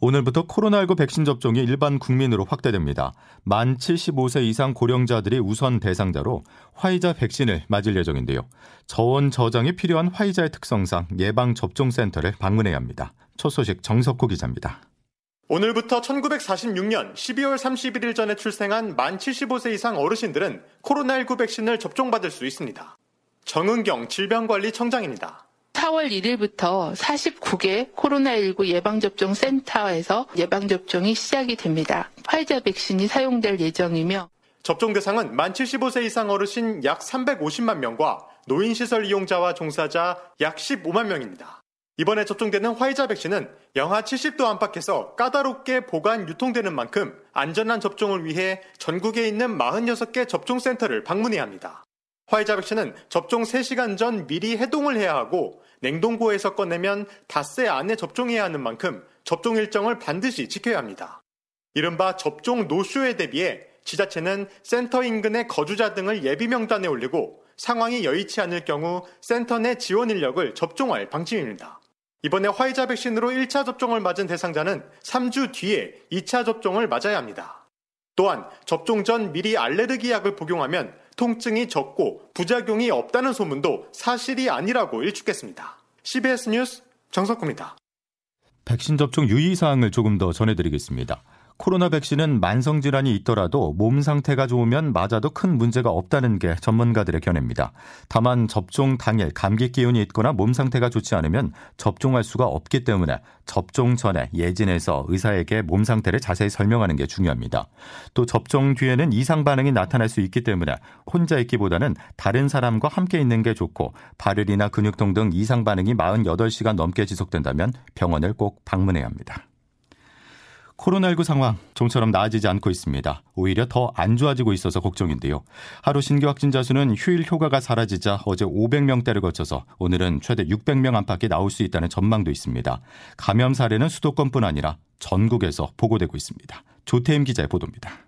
오늘부터 코로나19 백신 접종이 일반 국민으로 확대됩니다. 만 75세 이상 고령자들이 우선 대상자로 화이자 백신을 맞을 예정인데요. 저온 저장이 필요한 화이자의 특성상 예방 접종 센터를 방문해야 합니다. 첫 소식 정석호 기자입니다. 오늘부터 1946년 12월 31일 전에 출생한 만 75세 이상 어르신들은 코로나19 백신을 접종받을 수 있습니다. 정은경 질병관리청장입니다. 4월 1일부터 49개 코로나19 예방접종 센터에서 예방접종이 시작이 됩니다. 화이자 백신이 사용될 예정이며 접종 대상은 만 75세 이상 어르신 약 350만 명과 노인시설 이용자와 종사자 약 15만 명입니다. 이번에 접종되는 화이자 백신은 영하 70도 안팎에서 까다롭게 보관 유통되는 만큼 안전한 접종을 위해 전국에 있는 46개 접종센터를 방문해야 합니다. 화이자 백신은 접종 3시간 전 미리 해동을 해야 하고 냉동고에서 꺼내면 닷새 안에 접종해야 하는 만큼 접종 일정을 반드시 지켜야 합니다. 이른바 접종 노쇼에 대비해 지자체는 센터 인근의 거주자 등을 예비 명단에 올리고 상황이 여의치 않을 경우 센터 내 지원 인력을 접종할 방침입니다. 이번에 화이자 백신으로 1차 접종을 맞은 대상자는 3주 뒤에 2차 접종을 맞아야 합니다. 또한 접종 전 미리 알레르기 약을 복용하면 통증이 적고 부작용이 없다는 소문도 사실이 아니라고 일축했습니다. CBS 뉴스 정석구입니다. 백신 접종 유의사항을 조금 더 전해드리겠습니다. 코로나 백신은 만성 질환이 있더라도 몸 상태가 좋으면 맞아도 큰 문제가 없다는 게 전문가들의 견해입니다. 다만 접종 당일 감기 기운이 있거나 몸 상태가 좋지 않으면 접종할 수가 없기 때문에 접종 전에 예진해서 의사에게 몸 상태를 자세히 설명하는 게 중요합니다. 또 접종 뒤에는 이상 반응이 나타날 수 있기 때문에 혼자 있기보다는 다른 사람과 함께 있는 게 좋고 발열이나 근육통 등 이상 반응이 48시간 넘게 지속된다면 병원을 꼭 방문해야 합니다. 코로나19 상황 좀처럼 나아지지 않고 있습니다. 오히려 더 안 좋아지고 있어서 걱정인데요. 하루 신규 확진자 수는 휴일 효과가 사라지자 어제 500명대를 거쳐서 오늘은 최대 600명 안팎이 나올 수 있다는 전망도 있습니다. 감염 사례는 수도권뿐 아니라 전국에서 보고되고 있습니다. 조태임 기자의 보도입니다.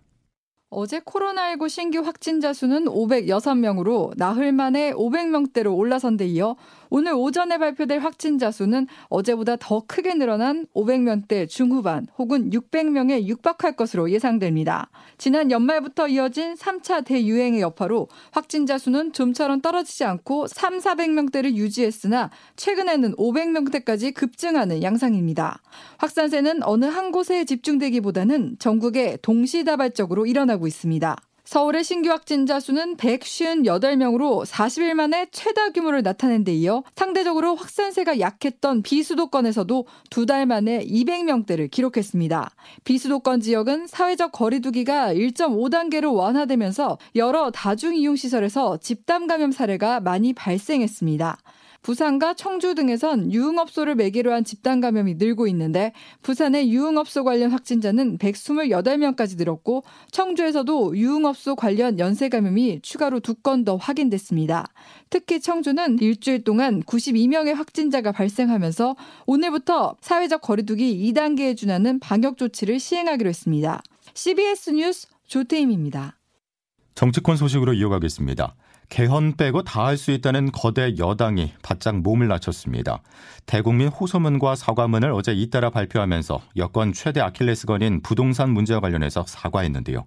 어제 코로나19 신규 확진자 수는 506명으로 나흘 만에 500명대로 올라선 데 이어 오늘 오전에 발표될 확진자 수는 어제보다 더 크게 늘어난 500명대 중후반 혹은 600명에 육박할 것으로 예상됩니다. 지난 연말부터 이어진 3차 대유행의 여파로 확진자 수는 좀처럼 떨어지지 않고 3, 400명대를 유지했으나 최근에는 500명대까지 급증하는 양상입니다. 확산세는 어느 한 곳에 집중되기보다는 전국에 동시다발적으로 일어나고 있습니다. 서울의 신규 확진자 수는 158명으로 40일 만에 최다 규모를 나타낸 데 이어 상대적으로 확산세가 약했던 비수도권에서도 두 달 만에 200명대를 기록했습니다. 비수도권 지역은 사회적 거리두기가 1.5단계로 완화되면서 여러 다중이용시설에서 집단 감염 사례가 많이 발생했습니다. 부산과 청주 등에선 유흥업소를 매개로 한 집단 감염이 늘고 있는데 부산의 유흥업소 관련 확진자는 128명까지 늘었고 청주에서도 유흥업소 관련 연쇄 감염이 추가로 두 건 더 확인됐습니다. 특히 청주는 일주일 동안 92명의 확진자가 발생하면서 오늘부터 사회적 거리두기 2단계에 준하는 방역 조치를 시행하기로 했습니다. CBS 뉴스 조태임입니다. 정치권 소식으로 이어가겠습니다. 개헌 빼고 다 할 수 있다는 거대 여당이 바짝 몸을 낮췄습니다. 대국민 호소문과 사과문을 어제 잇따라 발표하면서 여권 최대 아킬레스건인 부동산 문제와 관련해서 사과했는데요.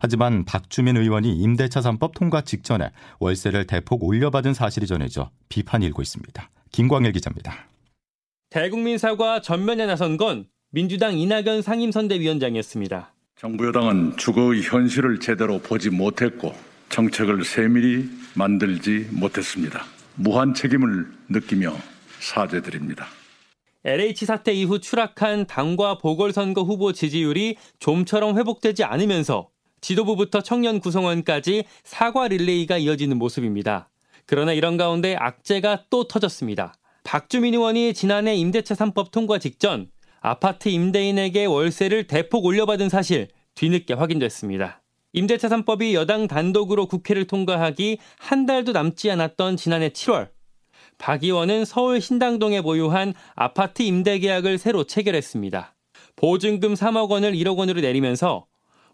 하지만 박주민 의원이 임대차 3법 통과 직전에 월세를 대폭 올려받은 사실이 전해져 비판이 일고 있습니다. 김광일 기자입니다. 대국민 사과 전면에 나선 건 민주당 이낙연 상임선대위원장이었습니다. 정부 여당은 주거의 현실을 제대로 보지 못했고 정책을 세밀히 만들지 못했습니다. 무한 책임을 느끼며 사죄드립니다. LH 사태 이후 추락한 당과 보궐선거 후보 지지율이 좀처럼 회복되지 않으면서 지도부부터 청년 구성원까지 사과 릴레이가 이어지는 모습입니다. 그러나 이런 가운데 악재가 또 터졌습니다. 박주민 의원이 지난해 임대차 3법 통과 직전 아파트 임대인에게 월세를 대폭 올려받은 사실 뒤늦게 확인됐습니다. 임대차 3법이 여당 단독으로 국회를 통과하기 한 달도 남지 않았던 지난해 7월 박 의원은 서울 신당동에 보유한 아파트 임대 계약을 새로 체결했습니다. 보증금 3억 원을 1억 원으로 내리면서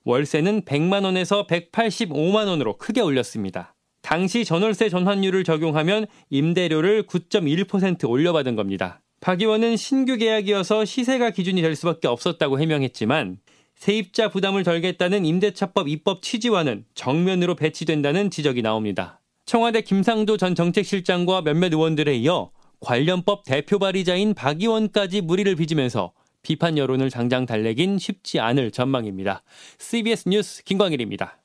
월세는 100만 원에서 185만 원으로 크게 올렸습니다. 당시 전월세 전환율을 적용하면 임대료를 9.1% 올려받은 겁니다. 박 의원은 신규 계약이어서 시세가 기준이 될 수밖에 없었다고 해명했지만 세입자 부담을 덜겠다는 임대차법 입법 취지와는 정면으로 배치된다는 지적이 나옵니다. 청와대 김상도 전 정책실장과 몇몇 의원들에 이어 관련법 대표 발의자인 박 의원까지 무리를 빚으면서 비판 여론을 당장 달래긴 쉽지 않을 전망입니다. CBS 뉴스 김광일입니다.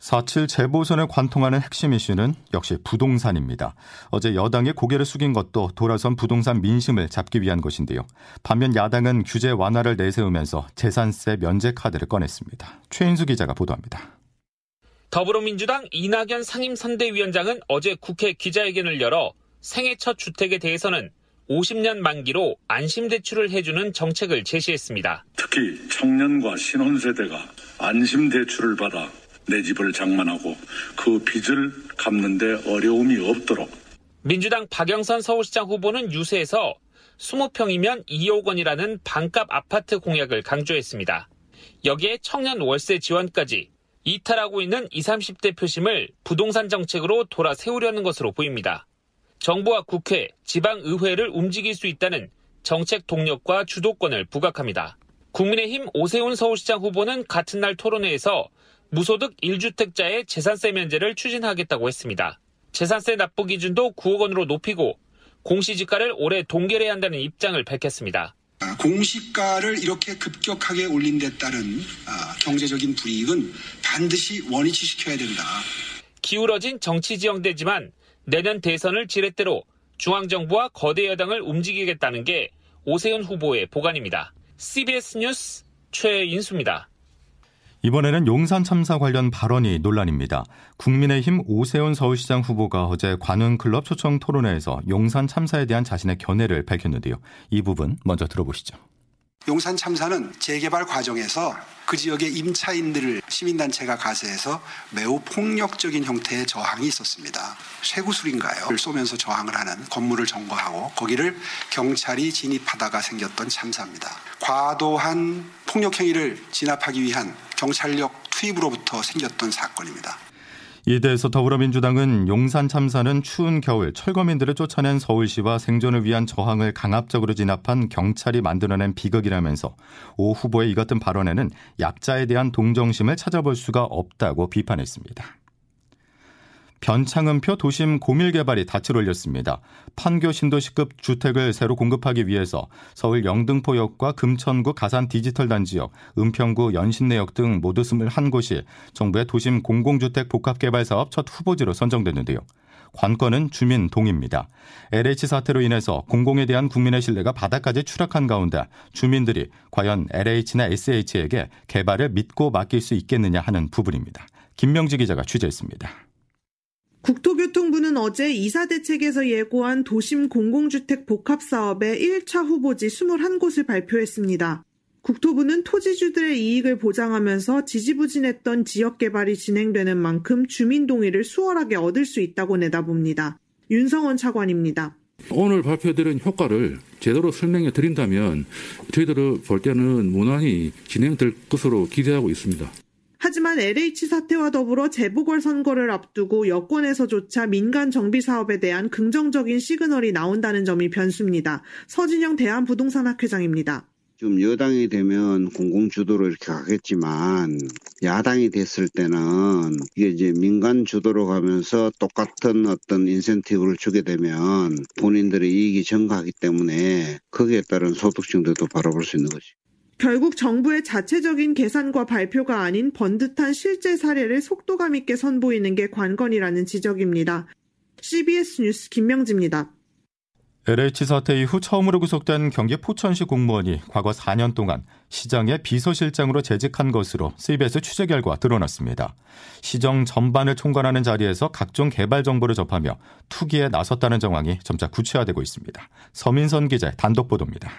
4.7 재보선을 관통하는 핵심 이슈는 역시 부동산입니다. 어제 여당이 고개를 숙인 것도 돌아선 부동산 민심을 잡기 위한 것인데요. 반면 야당은 규제 완화를 내세우면서 재산세 면제 카드를 꺼냈습니다. 최인수 기자가 보도합니다. 더불어민주당 이낙연 상임선대위원장은 어제 국회 기자회견을 열어 생애 첫 주택에 대해서는 50년 만기로 안심대출을 해주는 정책을 제시했습니다. 특히 청년과 신혼세대가 안심대출을 받아 내 집을 장만하고 그 빚을 갚는데 어려움이 없도록. 민주당 박영선 서울시장 후보는 유세에서 20평이면 2억 원이라는 반값 아파트 공약을 강조했습니다. 여기에 청년 월세 지원까지 이탈하고 있는 20, 30대 표심을 부동산 정책으로 돌아 세우려는 것으로 보입니다. 정부와 국회, 지방의회를 움직일 수 있다는 정책 동력과 주도권을 부각합니다. 국민의힘 오세훈 서울시장 후보는 같은 날 토론회에서 무소득 1주택자의 재산세 면제를 추진하겠다고 했습니다. 재산세 납부 기준도 9억 원으로 높이고 공시지가를 올해 동결해야 한다는 입장을 밝혔습니다. 공시가를 이렇게 급격하게 올린 데 따른 아, 경제적인 불이익은 반드시 원위치시켜야 된다. 기울어진 정치 지형대지만 내년 대선을 지렛대로 중앙정부와 거대 여당을 움직이겠다는 게 오세훈 후보의 보관입니다. CBS 뉴스 최인수입니다. 이번에는 용산 참사 관련 발언이 논란입니다. 국민의힘 오세훈 서울시장 후보가 어제 관훈클럽 초청 토론회에서 용산 참사에 대한 자신의 견해를 밝혔는데요. 이 부분 먼저 들어보시죠. 용산 참사는 재개발 과정에서 그 지역의 임차인들을 시민단체가 가세해서 매우 폭력적인 형태의 저항이 있었습니다. 쇠구슬인가요? 쏘면서 저항을 하는 건물을 점거하고 거기를 경찰이 진입하다가 생겼던 참사입니다. 과도한 폭력 행위를 진압하기 위한 경찰력 투입으로부터 생겼던 사건입니다. 이에 대해서 더불어민주당은 용산 참사는 추운 겨울 철거민들을 쫓아낸 서울시와 생존을 위한 저항을 강압적으로 진압한 경찰이 만들어낸 비극이라면서 오 후보의 이 같은 발언에는 약자에 대한 동정심을 찾아볼 수가 없다고 비판했습니다. 변창흠표 도심 고밀 개발이 닻을 올렸습니다. 판교 신도시급 주택을 새로 공급하기 위해서 서울 영등포역과 금천구 가산 디지털 단지역, 은평구 연신내역 등 모두 21곳이 정부의 도심 공공주택 복합개발 사업 첫 후보지로 선정됐는데요. 관건은 주민 동의입니다. LH 사태로 인해서 공공에 대한 국민의 신뢰가 바닥까지 추락한 가운데 주민들이 과연 LH나 SH에게 개발을 믿고 맡길 수 있겠느냐 하는 부분입니다. 김명지 기자가 취재했습니다. 국토교통부는 어제 이사 대책에서 예고한 도심 공공주택 복합 사업의 1차 후보지 21곳을 발표했습니다. 국토부는 토지주들의 이익을 보장하면서 지지부진했던 지역 개발이 진행되는 만큼 주민 동의를 수월하게 얻을 수 있다고 내다봅니다. 윤성원 차관입니다. 오늘 발표드린 효과를 제대로 설명해 드린다면 저희들을 볼 때는 무난히 진행될 것으로 기대하고 있습니다. 하지만 LH 사태와 더불어 재보궐선거를 앞두고 여권에서조차 민간 정비 사업에 대한 긍정적인 시그널이 나온다는 점이 변수입니다. 서진영 대한부동산학회장입니다. 좀 여당이 되면 공공주도로 이렇게 가겠지만 야당이 됐을 때는 이게 이제 민간 주도로 가면서 똑같은 어떤 인센티브를 주게 되면 본인들의 이익이 증가하기 때문에 거기에 따른 소득 증대도 바라볼 수 있는 거죠. 결국 정부의 자체적인 계산과 발표가 아닌 번듯한 실제 사례를 속도감 있게 선보이는 게 관건이라는 지적입니다. CBS 뉴스 김명지입니다. LH 사태 이후 처음으로 구속된 경기 포천시 공무원이 과거 4년 동안 시장의 비서실장으로 재직한 것으로 CBS 취재 결과 드러났습니다. 시정 전반을 총괄하는 자리에서 각종 개발 정보를 접하며 투기에 나섰다는 정황이 점차 구체화되고 있습니다. 서민선 기자의 단독 보도입니다.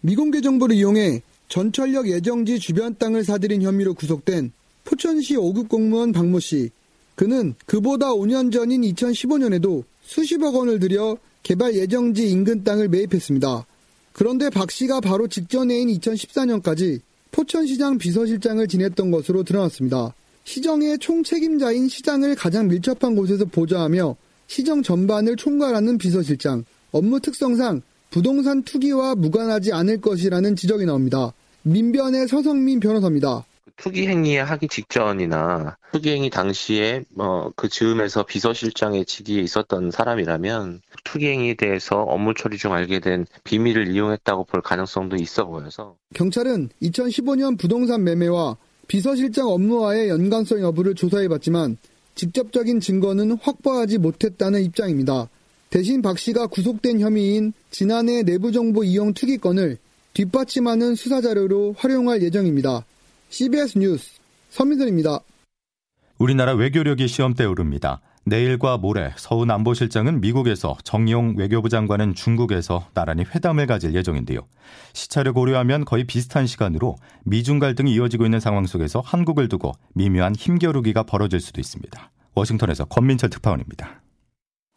미공개 정보를 이용해 전철역 예정지 주변 땅을 사들인 혐의로 구속된 포천시 5급 공무원 박모 씨. 그는 그보다 5년 전인 2015년에도 수십억 원을 들여 개발 예정지 인근 땅을 매입했습니다. 그런데 박 씨가 바로 직전해인 2014년까지 포천시장 비서실장을 지냈던 것으로 드러났습니다. 시정의 총책임자인 시장을 가장 밀접한 곳에서 보좌하며 시정 전반을 총괄하는 비서실장, 업무 특성상 부동산 투기와 무관하지 않을 것이라는 지적이 나옵니다. 민변의 서성민 변호사입니다. 투기 행위 하기 직전이나 투기 행위 당시에 뭐그 즈음에서 비서실장의 직위에 있었던 사람이라면 투기 행위에 대해서 업무 처리 중 알게 된 비밀을 이용했다고 볼 가능성도 있어 보여서 경찰은 2015년 부동산 매매와 비서실장 업무와의 연관성 여부를 조사해봤지만 직접적인 증거는 확보하지 못했다는 입장입니다. 대신 박 씨가 구속된 혐의인 지난해 내부정보 이용 투기건을 뒷받침하는 수사 자료로 활용할 예정입니다. CBS 뉴스 서민선입니다. 우리나라 외교력이 시험대에 오릅니다. 내일과 모레 서훈 안보실장은 미국에서 정용 외교부 장관은 중국에서 나란히 회담을 가질 예정인데요. 시차를 고려하면 거의 비슷한 시간으로 미중 갈등이 이어지고 있는 상황 속에서 한국을 두고 미묘한 힘겨루기가 벌어질 수도 있습니다. 워싱턴에서 권민철 특파원입니다.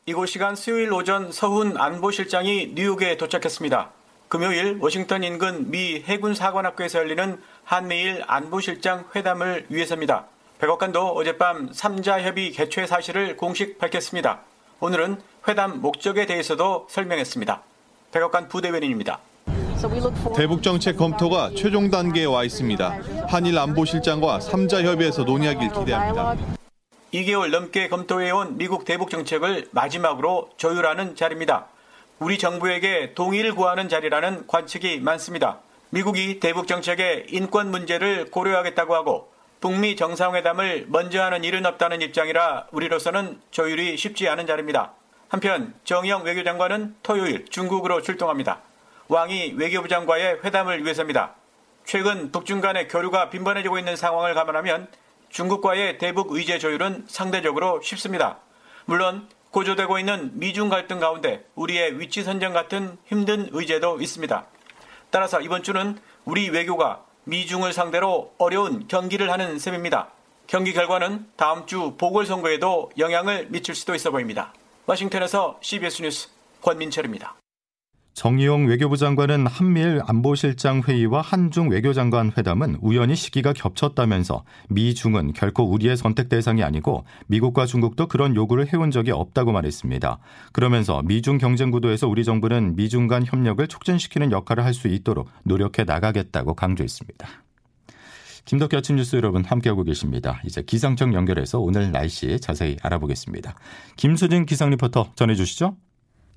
이곳 시간 수요일 오전 서훈 안보실장이 뉴욕에 도착했습니다. 금요일 워싱턴 인근 미 해군 사관학교에서 열리는 한미일 안보실장 회담을 위해서입니다. 백악관도 어젯밤 3자 협의 개최 사실을 공식 밝혔습니다. 오늘은 회담 목적에 대해서도 설명했습니다. 백악관 부대변인입니다. 대북 정책 검토가 최종 단계에 와 있습니다. 한일 안보실장과 3자 협의에서 논의하길 기대합니다. 2개월 넘게 검토해온 미국 대북 정책을 마지막으로 조율하는 자리입니다. 우리 정부에게 동의를 구하는 자리라는 관측이 많습니다. 미국이 대북 정책의 인권 문제를 고려하겠다고 하고 북미 정상회담을 먼저 하는 일은 없다는 입장이라 우리로서는 조율이 쉽지 않은 자리입니다. 한편 정영 외교장관은 토요일 중국으로 출동합니다. 왕이 외교부 장과의 회담을 위해서입니다. 최근 북중 간의 교류가 빈번해지고 있는 상황을 감안하면 중국과의 대북 의제 조율은 상대적으로 쉽습니다. 물론 고조되고 있는 미중 갈등 가운데 우리의 위치 선정 같은 힘든 의제도 있습니다. 따라서 이번 주는 우리 외교가 미중을 상대로 어려운 경기를 하는 셈입니다. 경기 결과는 다음 주 보궐선거에도 영향을 미칠 수도 있어 보입니다. 워싱턴에서 CBS 뉴스 권민철입니다. 정의용 외교부 장관은 한미일 안보실장 회의와 한중 외교장관 회담은 우연히 시기가 겹쳤다면서 미중은 결코 우리의 선택 대상이 아니고 미국과 중국도 그런 요구를 해온 적이 없다고 말했습니다. 그러면서 미중 경쟁 구도에서 우리 정부는 미중 간 협력을 촉진시키는 역할을 할 수 있도록 노력해 나가겠다고 강조했습니다. 김덕기 아침 뉴스 여러분 함께하고 계십니다. 이제 기상청 연결해서 오늘 날씨 자세히 알아보겠습니다. 김수진 기상 리포터 전해주시죠.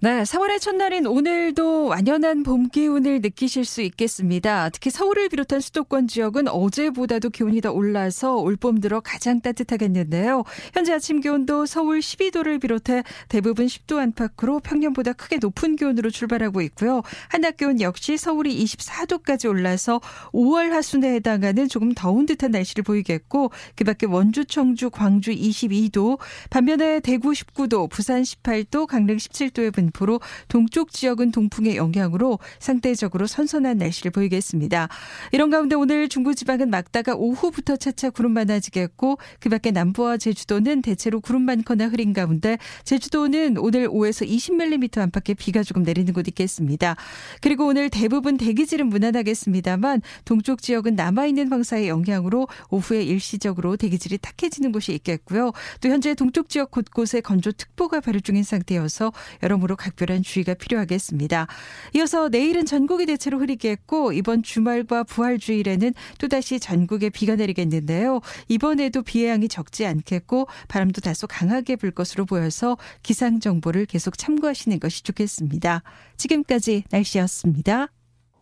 네, 4월의 첫날인 오늘도 완연한 봄 기운을 느끼실 수 있겠습니다. 특히 서울을 비롯한 수도권 지역은 어제보다도 기온이 더 올라서 올봄 들어 가장 따뜻하겠는데요. 현재 아침 기온도 서울 12도를 비롯해 대부분 10도 안팎으로 평년보다 크게 높은 기온으로 출발하고 있고요. 한낮 기온 역시 서울이 24도까지 올라서 5월 하순에 해당하는 조금 더운 듯한 날씨를 보이겠고 그밖에 원주, 청주, 광주 22도, 반면에 대구 19도, 부산 18도, 강릉 17도의 분 분포로 동쪽 지역은 동풍의 영향으로 상대적으로 선선한 날씨를 보이겠습니다. 이런 가운데 오늘 중부지방은 막다가 오후부터 차차 구름 많아지겠고 그 밖에 남부와 제주도는 대체로 구름 많거나 흐린 가운데 제주도는 오늘 5에서 20mm 안팎의 비가 조금 내리는 곳 있겠습니다. 그리고 오늘 대부분 대기질은 무난하겠습니다만 동쪽 지역은 남아있는 황사의 영향으로 오후에 일시적으로 대기질이 탁해지는 곳이 있겠고요. 또 현재 동쪽 지역 곳곳에 건조특보가 발효 중인 상태여서 여러모 로 각별한 주의가 필요하겠습니다. 이어서 내일은 전국이 대체로 흐리겠고 이번 주말과 부활 주일에는 또다시 전국에 비가 내리겠는데요. 이번에도 비의 양이 적지 않겠고 바람도 다소 강하게 불 것으로 보여서 기상 정보를 계속 참고하시는 것이 좋겠습니다. 지금까지 날씨였습니다.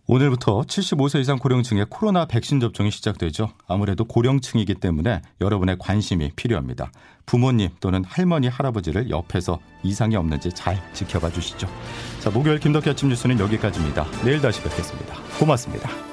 오늘부터 75세 이상 고령층의 코로나 백신 접종이 시작되죠. 아무래도 고령층이기 때문에 여러분의 관심이 필요합니다. 부모님 또는 할머니, 할아버지를 옆에서 이상이 없는지 잘 지켜봐 주시죠. 자, 목요일 김덕희 아침 뉴스는 여기까지입니다. 내일 다시 뵙겠습니다. 고맙습니다.